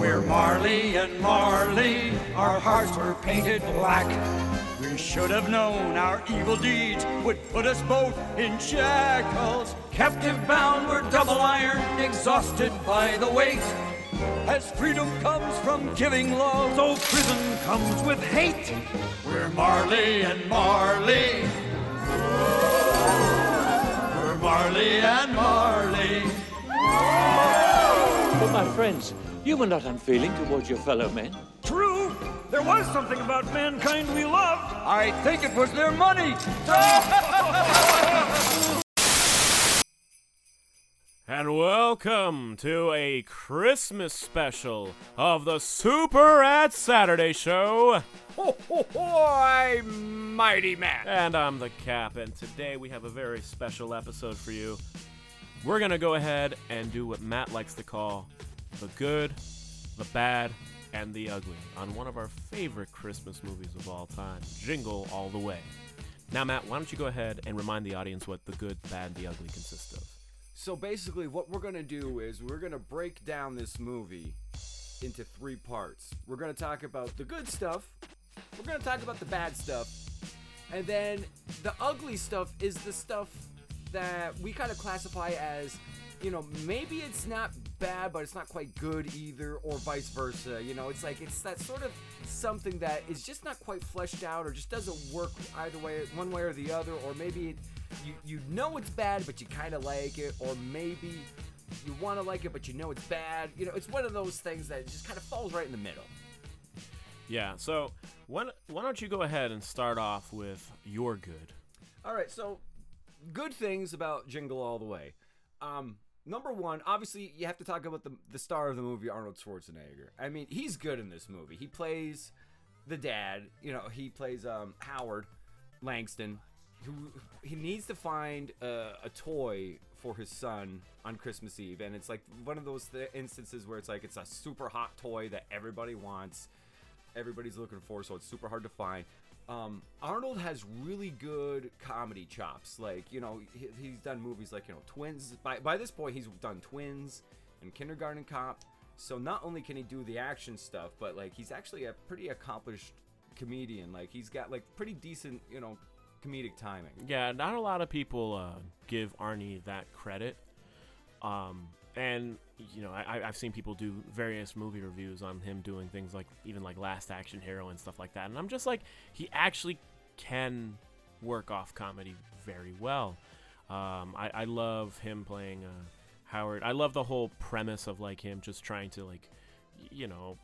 We're Marley and Marley, our hearts were painted black. We should have known our evil deeds would put us both in shackles. Captive bound, we're double ironed, exhausted by the weight. As freedom comes from giving love, oh, so prison comes with hate. We're Marley and Marley. We're Marley and Marley. But my friends, you were not unfeeling towards your fellow men. True, there was something about mankind we loved. I think it was their money. And welcome to a Christmas special of the Super Rad Saturday Show. Ho, ho, ho, I'm Mighty Matt. And I'm the Kap, and today we have a very special episode for you. We're gonna go ahead and do what Matt likes to call the good, the bad, and the ugly on one of our favorite Christmas movies of all time, Jingle All the Way. Now, Matt, why don't you go ahead and remind the audience what the good, bad, and the ugly consist of? So basically, what we're gonna do is we're gonna break down this movie into three parts. We're gonna talk about the good stuff, we're gonna talk about the bad stuff, and then the ugly stuff is the stuff that we kind of classify as, you know, maybe it's not bad, but it's not quite good either, or vice versa. You know, it's like it's that sort of something that is just not quite fleshed out, or just doesn't work either way, one way or the other, or maybe it, you you know it's bad, but you kind of like it, or maybe you want to like it, but you know it's bad. You know, it's one of those things that just kind of falls right in the middle. Yeah, so why, why don't you go ahead and start off with your good? All right, so good things about Jingle All the Way. Um, number one, obviously, you have to talk about the the star of the movie, Arnold Schwarzenegger. I mean, he's good in this movie. He plays the dad. You know, he plays um, Howard Langston, who he needs to find uh, a toy for his son on Christmas Eve, and it's like one of those th- instances where it's like it's a super hot toy that everybody wants, everybody's looking for, so it's super hard to find. Um, Arnold has really good comedy chops. Like you know, he, he's done movies like you know Twins. By by this point, he's done Twins and Kindergarten Cop. So not only can he do the action stuff, but like he's actually a pretty accomplished comedian. Like he's got like pretty decent you know comedic timing. Yeah, not a lot of people uh, give Arnie that credit. Um, and you know, I, I've seen people do various movie reviews on him doing things like even like Last Action Hero and stuff like that, and I'm just like, he actually can work off comedy very well. Um, I, I love him playing uh, Howard. I love the whole premise of like him just trying to like, you know,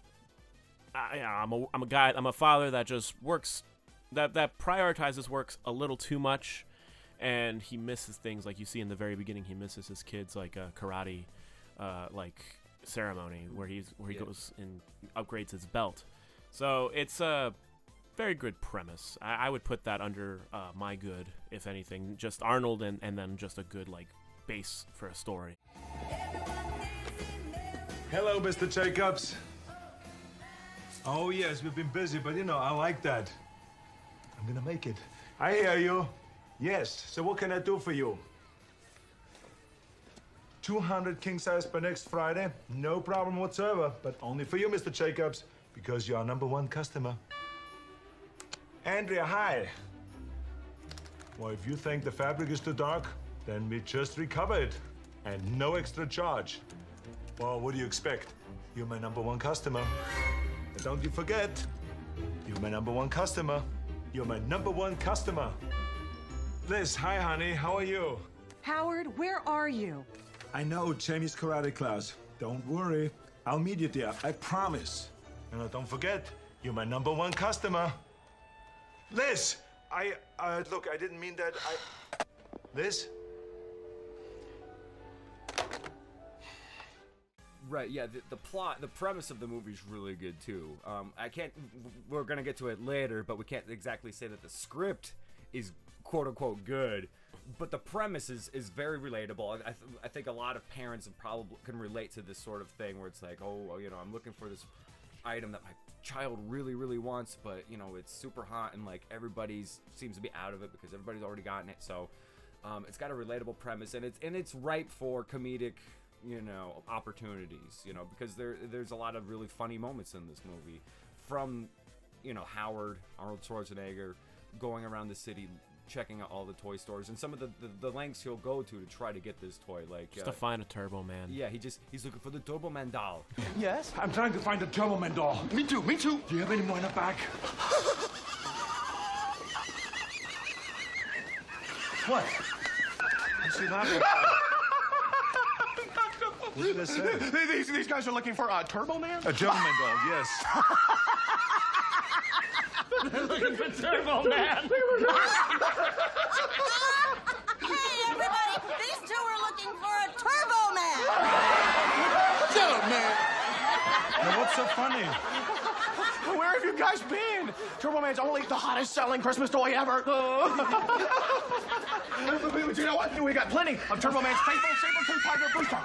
I, I'm a I'm a guy I'm a father that just works that that prioritizes works a little too much, and he misses things like you see in the very beginning. He misses his kids like a karate, uh, like ceremony where he's where he Yeah. goes and upgrades his belt. So it's a very good premise. I, I would put that under uh, my good, if anything. Just Arnold and and then just a good like base for a story. Hello, Mr. Jacobs. Oh, yes, we've been busy, but you know, I like that. I'm gonna make it. I hear you. Yes, so what can I do for you? 200 king size by next Friday? No problem whatsoever, but only for you, Mr. Jacobs, because you're our number one customer. Andrea, hi. Well, if you think the fabric is too dark, then we just recover it. And no extra charge. Well, what do you expect? You're my number one customer. And don't you forget, you're my number one customer. You're my number one customer. Liz, hi, honey. How are you? Howard, where are you? I know Jamie's karate class. Don't worry. I'll meet you there. I promise. And uh, don't forget, you're my number one customer. Liz, I, uh, look, I didn't mean that. I. Liz? Right, yeah, the, the plot, the premise of the movie is really good too. Um, I can't, we're gonna get to it later, but we can't exactly say that the script is quote unquote good, but the premise is, is very relatable. I, th- I think a lot of parents probably can relate to this sort of thing where it's like, oh, you know, I'm looking for this item that my child really, really wants, but you know, it's super hot and like everybody's seems to be out of it because everybody's already gotten it. So, um, it's got a relatable premise and it's and it's ripe for comedic you know opportunities. You know because there there's a lot of really funny moments in this movie, from you know Howard Arnold Schwarzenegger going around the city checking out all the toy stores and some of the, the, the lengths he'll go to to try to get this toy like Just uh, to find a Turbo Man. yeah he just he's looking for the Turbo Man doll Yes? I'm trying to find the Turbo Man doll. Me too, me too. Do you have any more in the back? what? I see that. What did I say? These, these guys are looking for a Turbo Man? A Turbo Man doll, yes. Hey, everybody! These two are looking for a Turbo Man! Get him, man! Now, what's so funny? Where have you guys been? Turbo Man's only the hottest selling Christmas toy ever. But you know what? We got plenty of Turbo Man's faithful saber-tooth tiger booster.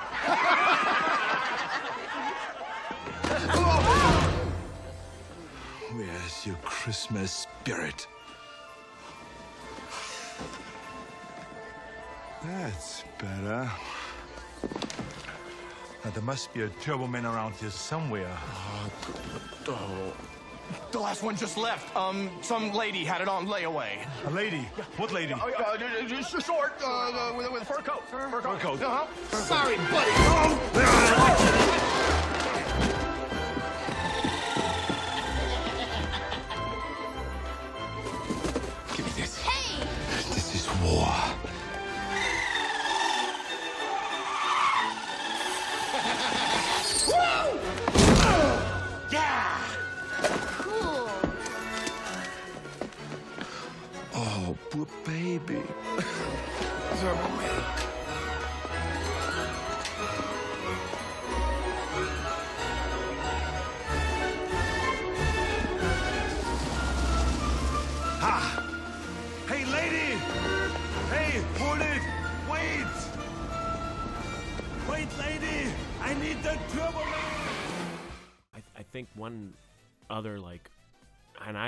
Where's your Christmas spirit? That's better. Now, there must be a Turbo Man around here somewhere. Oh, The last one just left. Um, some lady had it on layaway. A lady. What lady? Uh, uh, just a short, uh, uh, with, with a fur coat. Fur, fur coat. coat. Uh-huh. Sorry, buddy. Give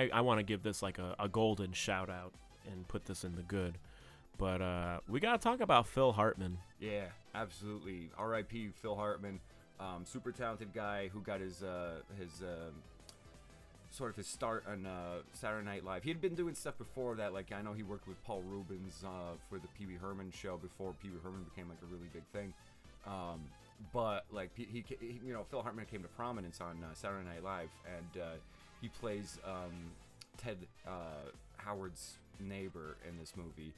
I, I want to give this like a, a golden shout out and put this in the good, but uh, we gotta talk about Phil Hartman. Yeah, absolutely. R.I.P. Phil Hartman, um, super talented guy who got his uh, his um sort of his start on uh, Saturday Night Live. He had been doing stuff before that. Like I know he worked with Paul Reubens uh, for the Pee Wee Herman show before Pee Wee Herman became like a really big thing. Um, but like he, he, he- you know, Phil Hartman came to prominence on uh, Saturday Night Live, and uh, he plays um, Ted uh, Howard's neighbor in this movie.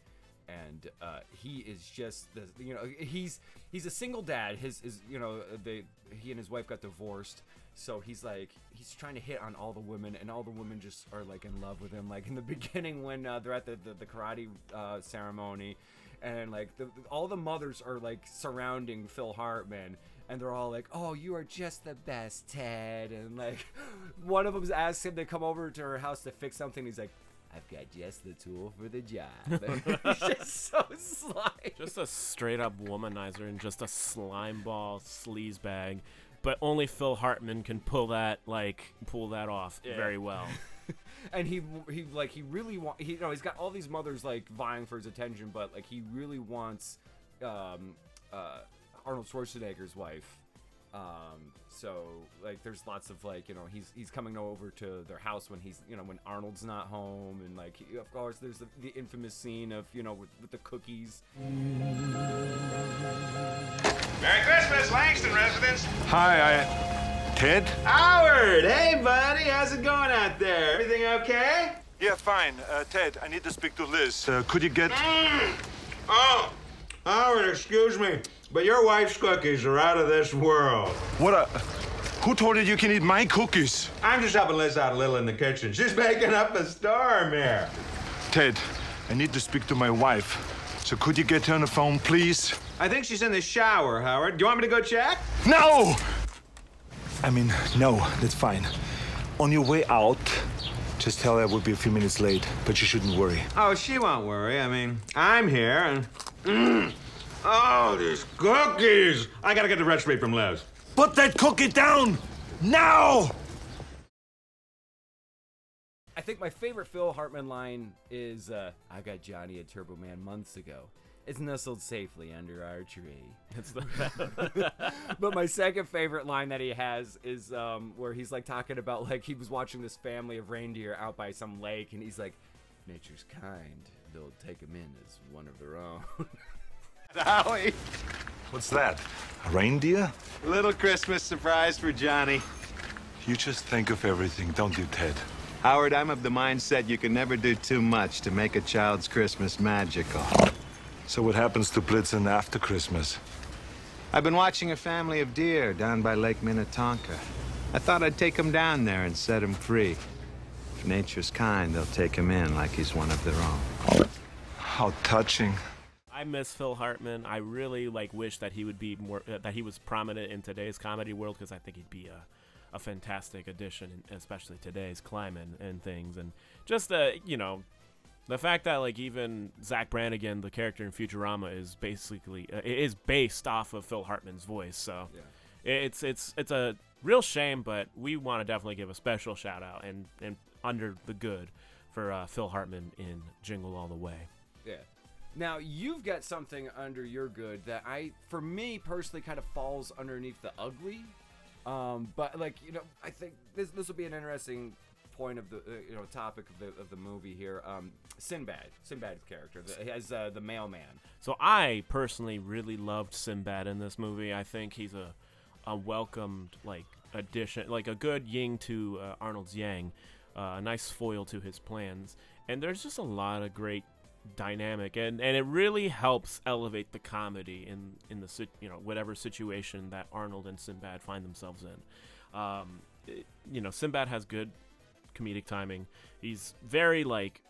And uh, he is just the you know he's he's a single dad. His is you know they he and his wife got divorced. So he's like he's trying to hit on all the women and all the women just are like in love with him. Like in the beginning when uh, they're at the the, the karate uh, ceremony and like the, all the mothers are like surrounding Phil Hartman and they're all like, "Oh, you are just the best, Ted." And like, one of them asks him to come over to her house to fix something. He's like, "I've got just the tool for the job." He's just so sly. Just a straight up womanizer and just a slime ball sleaze bag. But only Phil Hartman can pull that like pull that off very well. and he he like he really want he you know he's got all these mothers like vying for his attention, but like he really wants um uh Arnold Schwarzenegger's wife. Um, so like there's lots of like you know he's he's coming over to their house when he's you know when Arnold's not home and like he, of course there's the, the infamous scene of you know with, with the cookies Merry Christmas, Langston residence. Hi, I. Ted? Howard, hey buddy, how's it going out there? Everything okay? Yeah, fine. Uh, Ted, I need to speak to Liz. Uh, could you get. Oh, Howard, excuse me, but your wife's cookies are out of this world. What a. Who told you you can eat my cookies? I'm just helping Liz out a little in the kitchen. She's making up a storm here. Ted, I need to speak to my wife. So could you get her on the phone, please? I think she's in the shower, Howard. Do you want me to go check? No! I mean, no, that's fine. On your way out, just tell her I will be a few minutes late, but you shouldn't worry. Oh, she won't worry. I mean, I'm here and. Mm. Oh, these cookies! I gotta get the recipe from Les. Put that cookie down! Now! I think my favorite Phil Hartman line is uh, I got Johnny a Turbo Man months ago. It's nestled safely under our tree. It's the but my second favorite line that he has is um, where he's like talking about like he was watching this family of reindeer out by some lake, and he's like, "Nature's kind; they'll take him in as one of their own." Howie, What's that? A reindeer? A Little Christmas surprise for Johnny. You just think of everything, don't you, Ted? Howard, I'm of the mindset you can never do too much to make a child's Christmas magical. So what happens to Blitzen after Christmas? I've been watching a family of deer down by Lake Minnetonka. I thought I'd take 'em down there and set 'em free. If nature's kind, they'll take him in like he's one of their own. How touching. I miss Phil Hartman. I really like wish that he would be more uh, that he was prominent in today's comedy world because I think he'd be a, a fantastic addition, especially today's climate and, and things. And just uh, you know, the fact that like even Zapp Brannigan, the character in Futurama, is basically uh, is based off of Phil Hartman's voice. So it's it's it's a real shame, but we want to definitely give a special shout out and and under the good for uh, Phil Hartman in Jingle All the Way. Yeah. Now you've got something under your good that I, for me personally, kind of falls underneath the ugly. Um, but like you know, I think this this will be an interesting point of the uh, you know topic of the of the movie here. Um, Sinbad, Sinbad's character, the, as uh, the mailman. So I personally really loved Sinbad in this movie. I think he's a a welcomed like addition, like a good yin to uh, Arnold's yang, uh, a nice foil to his plans. And there's just a lot of great dynamic, and and it really helps elevate the comedy in in the you know whatever situation that Arnold and Sinbad find themselves in. Um, it- you know, Sinbad has good comedic timing. He's very like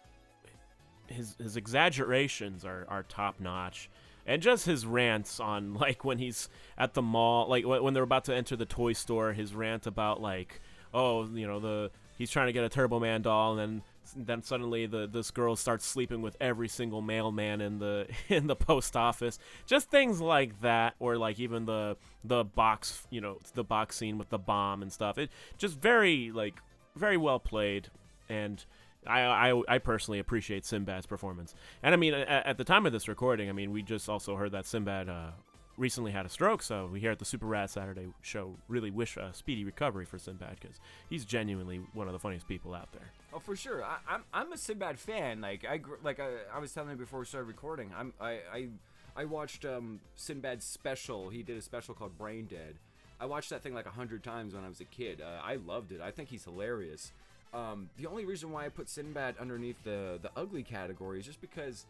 his his exaggerations are, are top notch and just his rants on like when he's at the mall like wh- when they're about to enter the toy store his rant about like oh you know the he's trying to get a turbo man doll and then then suddenly the this girl starts sleeping with every single mailman in the in the post office just things like that or like even the the box you know the box scene with the bomb and stuff it just very like very well played and I, I, I personally appreciate Sinbad's performance. And I mean, at, at the time of this recording, I mean, we just also heard that Sinbad uh, recently had a stroke. So we here at the Super Rad Saturday show really wish a speedy recovery for Sinbad because he's genuinely one of the funniest people out there. Oh, for sure. I, I'm I'm a Sinbad fan. Like I like I, I was telling you before we started recording. I'm I I, I watched um Sinbad's special. He did a special called Brain Dead. I watched that thing like a hundred times when I was a kid. Uh, I loved it. I think he's hilarious. Um, the only reason why I put Sinbad underneath the the ugly category is just because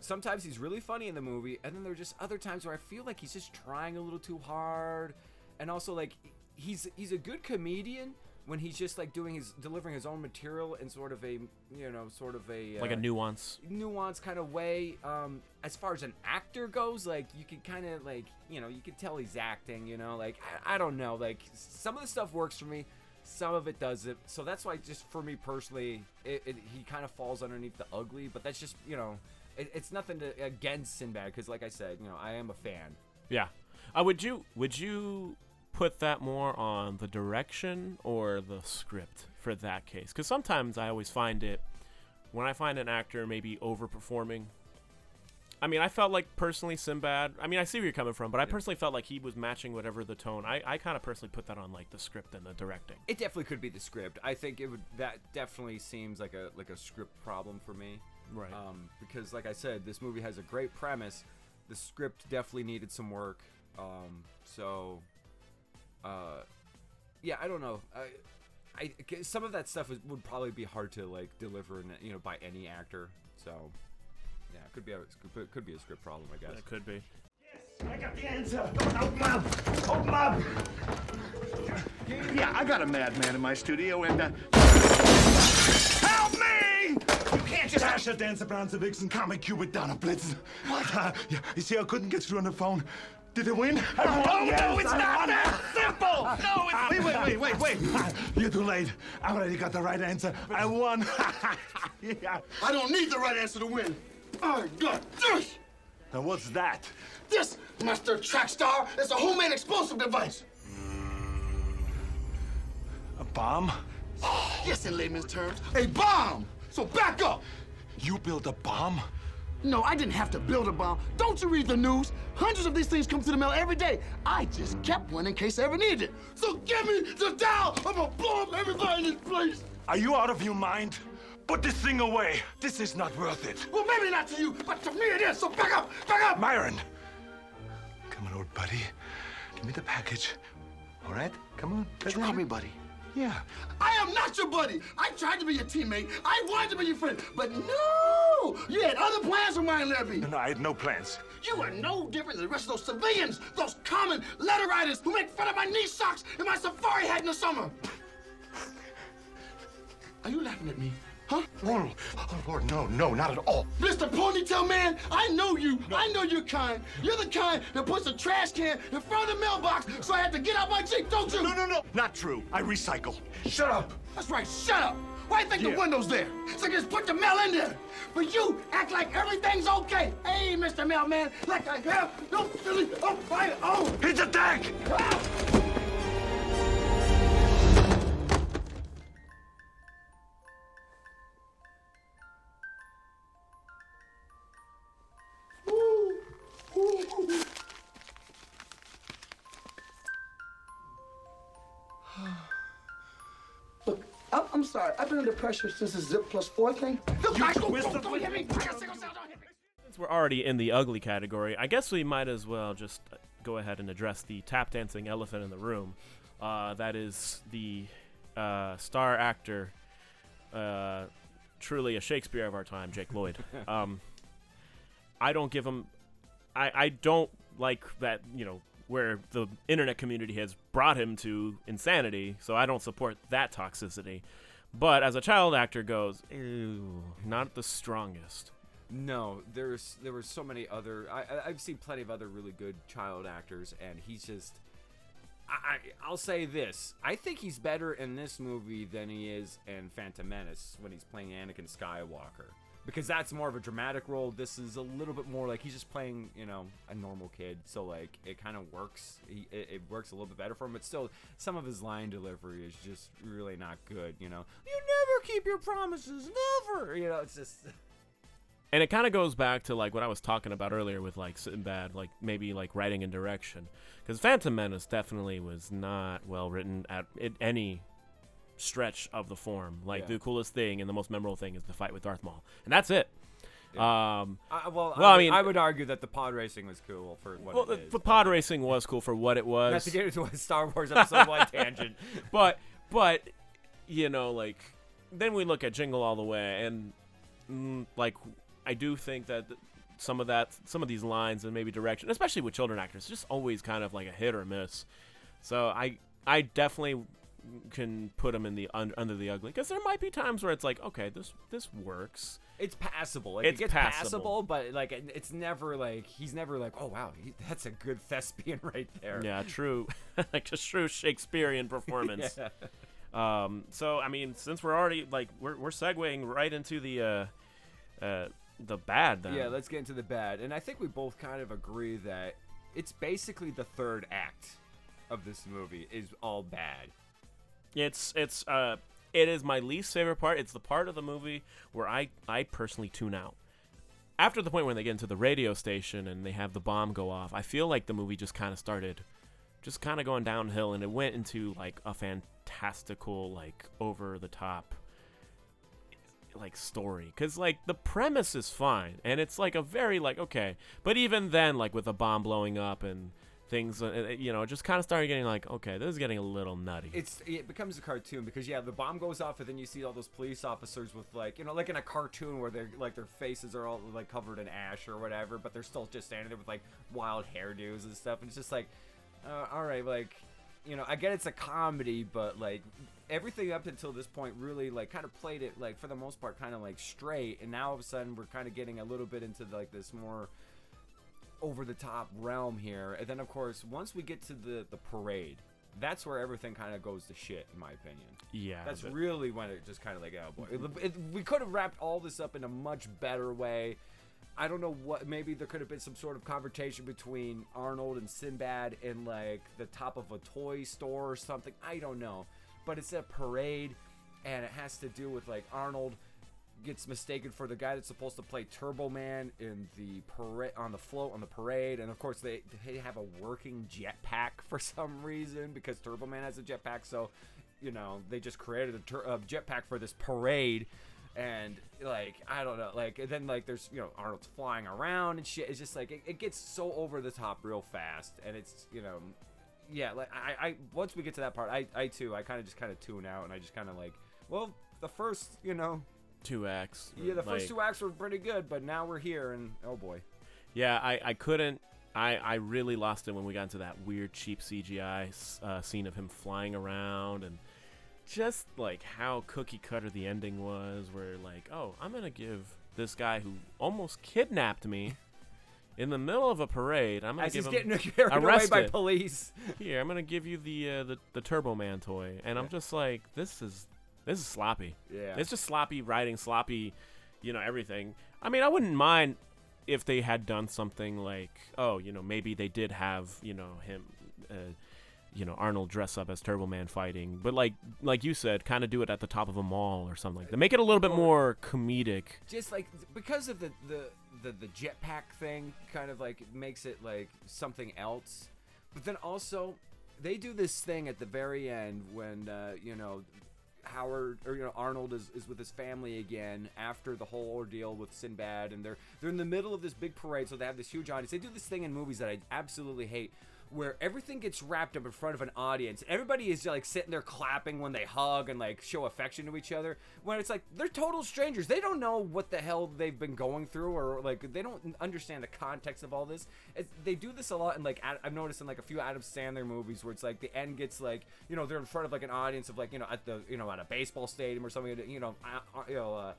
sometimes he's really funny in the movie, and then there are just other times where I feel like he's just trying a little too hard, and also like he's he's a good comedian when he's just like doing his delivering his own material in sort of a you know sort of a Like a nuance nuance. kind of way. Um, as far as an actor goes, like you can kind of like you know you can tell he's acting. You know, like I, I don't know, like some of the stuff works for me, some of it doesn't. So that's why just for me personally, it, it, he kind of falls underneath the ugly. But that's just you know, it, it's nothing to against Sinbad because like I said, you know, I am a fan. Yeah. Uh, would you would you put that more on the direction or the script for that case? Because sometimes I always find it when I find an actor maybe overperforming. I mean, I felt like personally Sinbad. I mean, I see where you're coming from, but I personally felt like he was matching whatever the tone. I, I kind of personally put that on like the script and the directing. It definitely could be the script. I think it would. That definitely seems like a like a script problem for me. Right. Um, because like I said, this movie has a great premise. The script definitely needed some work. Um, so, uh, yeah, I don't know. I, I 'cause some of that stuff is, would probably be hard to like deliver, in, you know, by any actor. So, yeah, it could be a it could be a script problem, I guess. It could be. Yes, I got the answer. Open up. Open up. Yeah, I got a madman in my studio, and uh, help me! You can't just Dasher, Dancer, Prancer, Vixen, Comet Cupid, Donner, Blitzen. What? Uh, yeah, you see, I couldn't get through on the phone. Did I win? Oh, no, it's not that simple! No, it's... Wait, wait, wait, wait, wait. You're too late. I already got the right answer. I won. yeah. I don't need the right answer to win. I got this! Now what's that? This, Master Trackstar, is a homemade explosive device. A bomb? Yes, in layman's terms, a bomb! So back up! You built a bomb? No, I didn't have to build a bomb. Don't you read the news? Hundreds of these things come to the mail every day. I just kept one in case I ever needed it. So give me the dial. I'm gonna blow up everybody in this place. Are you out of your mind? Put this thing away. This is not worth it. Well, maybe not to you, but to me it is. So back up, back up. Myron! Come on, old buddy. Give me the package. All right? Come on. You call me buddy. Yeah. I am not your buddy. I tried to be your teammate. I wanted to be your friend, but no! You had other plans for mine, Larry. No, no, I had no plans. You are no different than the rest of those civilians, those common letter writers who make fun of my knee socks and my safari hat in the summer. Are you laughing at me? Huh? Oh, oh, Lord, no, no, not at all. Mr. Ponytail Man, I know you. I know you're kind. You're the kind that puts a trash can in front of the mailbox, so I had to get out my Jeep, don't you? No, no, no. Not true. I recycle. Shut up. That's right, shut up. Why do you think the window's there? So just put the mail in there. But you act like everything's okay. Hey, Mr. Mailman, like I have no feeling Oh, fire. Oh! It's a tank! Look, I'm, I'm sorry. I've been under pressure since the zip plus four thing. Look, I don't, don't, don't hit me. I got sickle cell, don't hit me. Since we're already in the ugly category, I guess we might as well just go ahead and address the tap dancing elephant in the room. Uh, that is the uh, star actor, uh, truly a Shakespeare of our time, Jake Lloyd. Um, I don't give him. I, I don't like that, you know, where the internet community has brought him to insanity, so I don't support that toxicity. But as a child actor goes, not the strongest. No, there's there were so many other. I, I've seen plenty of other really good child actors, and he's just. I I'll say this: I think he's better in this movie than he is in Phantom Menace when he's playing Anakin Skywalker, because that's more of a dramatic role. This is a little bit more like he's just playing, you know, a normal kid. So like it kind of works. He, it, it works a little bit better for him, but still, some of his line delivery is just really not good. You know, you never keep your promises, never. You know, it's just. and it kind of goes back to like what I was talking about earlier with like Sinbad, like maybe like writing and direction, because Phantom Menace definitely was not well written at, at any stretch of the form. Like Yeah. the coolest thing and the most memorable thing is the fight with Darth Maul, and that's it. Um, I, well, Well, I I, mean- I would argue that the pod racing was cool for what well, it the, is. the pod racing was cool for what it was. Not to get into a Star Wars episode one tangent. but but you know like then we look at jingle all the way and mm, like i do think that th- some of that some of these lines and maybe direction especially with children actors just always kind of like a hit or miss so i i definitely can put them in the un- under the ugly because there might be times where it's like okay this this works It's passable. Like, It's it gets passable. passable. but like it- it's never like he's never like, oh wow, he, that's a good thespian right there. yeah true like a true shakespearean performance. Um, so I mean, since we're already like we're we're segueing right into the uh, uh, the bad then. Yeah, let's get into the bad. And I think we both kind of agree that it's basically the third act of this movie is all bad. It's it's uh it is my least favorite part. It's the part of the movie where I I personally tune out. After the point when they get into the radio station and they have the bomb go off, I feel like the movie just kind of started just kind of going downhill and it went into like a fantastical like over the top like story cuz like the premise is fine and it's like a very like okay, but even then like with the bomb blowing up and things uh, uh, you know, just kind of started getting like okay, this is getting a little nutty. It's it becomes a cartoon because yeah, the bomb goes off and then you see all those police officers with like you know like in a cartoon where they're like their faces are all like covered in ash or whatever, but they're still just standing there with like wild hairdos and stuff, and it's just like, uh, all right, like you know I get it's a comedy, but like everything up until this point really like kind of played it like for the most part kind of like straight, and now all of a sudden we're kind of getting a little bit into like this more over the top realm here. And then of course, once we get to the the parade, that's where everything kind of goes to shit, in my opinion. Yeah, that's but- really when it just kind of like, oh boy, It- it- we could have wrapped all this up in a much better way. I don't know what. Maybe there could have been some sort of conversation between Arnold and Sinbad in like the top of a toy store or something. I don't know, but it's a parade, and it has to do with like Arnold gets mistaken for the guy that's supposed to play Turbo Man in the parade on the float on the parade, and of course they they have a working jetpack for some reason because Turbo Man has a jetpack. So, you know, they just created a, tur- a jetpack for this parade, and like I don't know, like and then like there's you know Arnold's flying around and shit. It's just like it, it gets so over the top real fast, and it's you know. Yeah, like I, I once we get to that part, I, I too, I kind of just kind of tune out, and I just kind of like, well, the first, you know, Two acts. yeah, the first two acts were pretty good, but now we're here, and oh boy. Yeah, I, I couldn't. I, I really lost it when we got into that weird, cheap CGI uh, scene of him flying around and just like how cookie cutter the ending was, where like, oh, I'm gonna give this guy who almost kidnapped me in the middle of a parade. I'm gonna As give he's him getting carried away arrested. by police. Here, I'm gonna give you the uh, the the Turbo Man toy, and I'm just like, this is this is sloppy. Yeah. it's just sloppy writing, sloppy, you know, everything. I mean, I wouldn't mind if they had done something like, oh, you know, maybe they did have, you know, him, uh, you know, Arnold dress up as Turbo Man fighting, but like like you said, kind of do it at the top of a mall or something like that. Make it a little bit more comedic. Just like because of the the the, the jetpack thing, kind of like makes it like something else. But then also, they do this thing at the very end when uh, you know Howard or you know Arnold is, is with his family again after the whole ordeal with Sinbad, and they're they're in the middle of this big parade, so they have this huge audience. They do this thing in movies that I absolutely hate, where everything gets wrapped up in front of an audience. Everybody is like sitting there clapping when they hug and like show affection to each other. When it's like they're total strangers. They don't know what the hell they've been going through, or like they don't understand the context of all this. They do this a lot in like I've noticed in like a few Adam Sandler movies where it's like the end gets like you know they're in front of like an audience of like you know at the you know at a baseball stadium or something. You know, you know. Uh,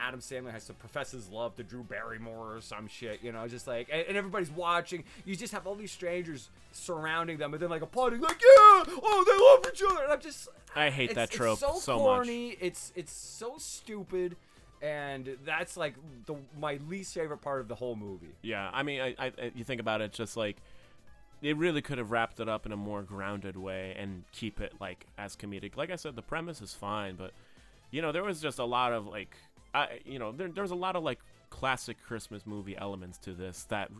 Adam Sandler has to profess his love to Drew Barrymore or some shit, you know, just like, and, and everybody's watching. You just have all these strangers surrounding them, and then like applauding, like, yeah, oh, they love each other. And I'm just, I hate that trope it's so, so much. It's it's so stupid, and that's like the my least favorite part of the whole movie. Yeah, I mean, I, I, you think about it, just like it really could have wrapped it up in a more grounded way and keep it like as comedic. Like I said, the premise is fine, but you know, there was just a lot of like, I, you know, there, there was a lot of like classic Christmas movie elements to this that,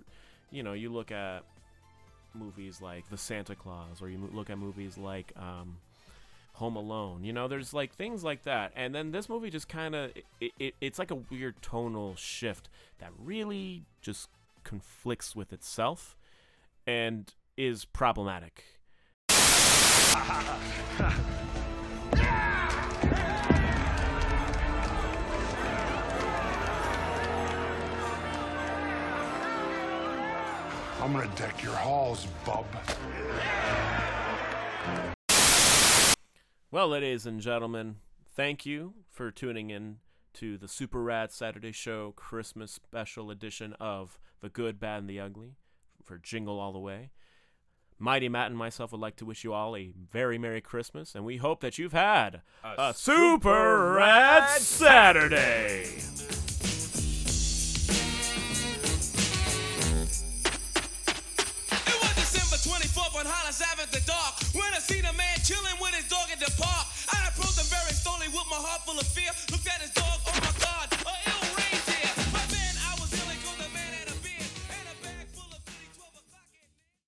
you know, you look at movies like The Santa Claus, or you look at movies like um, Home Alone. You know, there's like things like that, and then this movie just kind of it, it, it's like a weird tonal shift that really just conflicts with itself and is problematic. I'm gonna deck your halls, bub. Well, ladies and gentlemen, thank you for tuning in to the Super Rad Saturday Show Christmas special edition of The Good, Bad, and the Ugly for Jingle All the Way. Mighty Matt and myself would like to wish you all a very Merry Christmas, and we hope that you've had a, Super Rad Saturday. It full of fear. Looked at his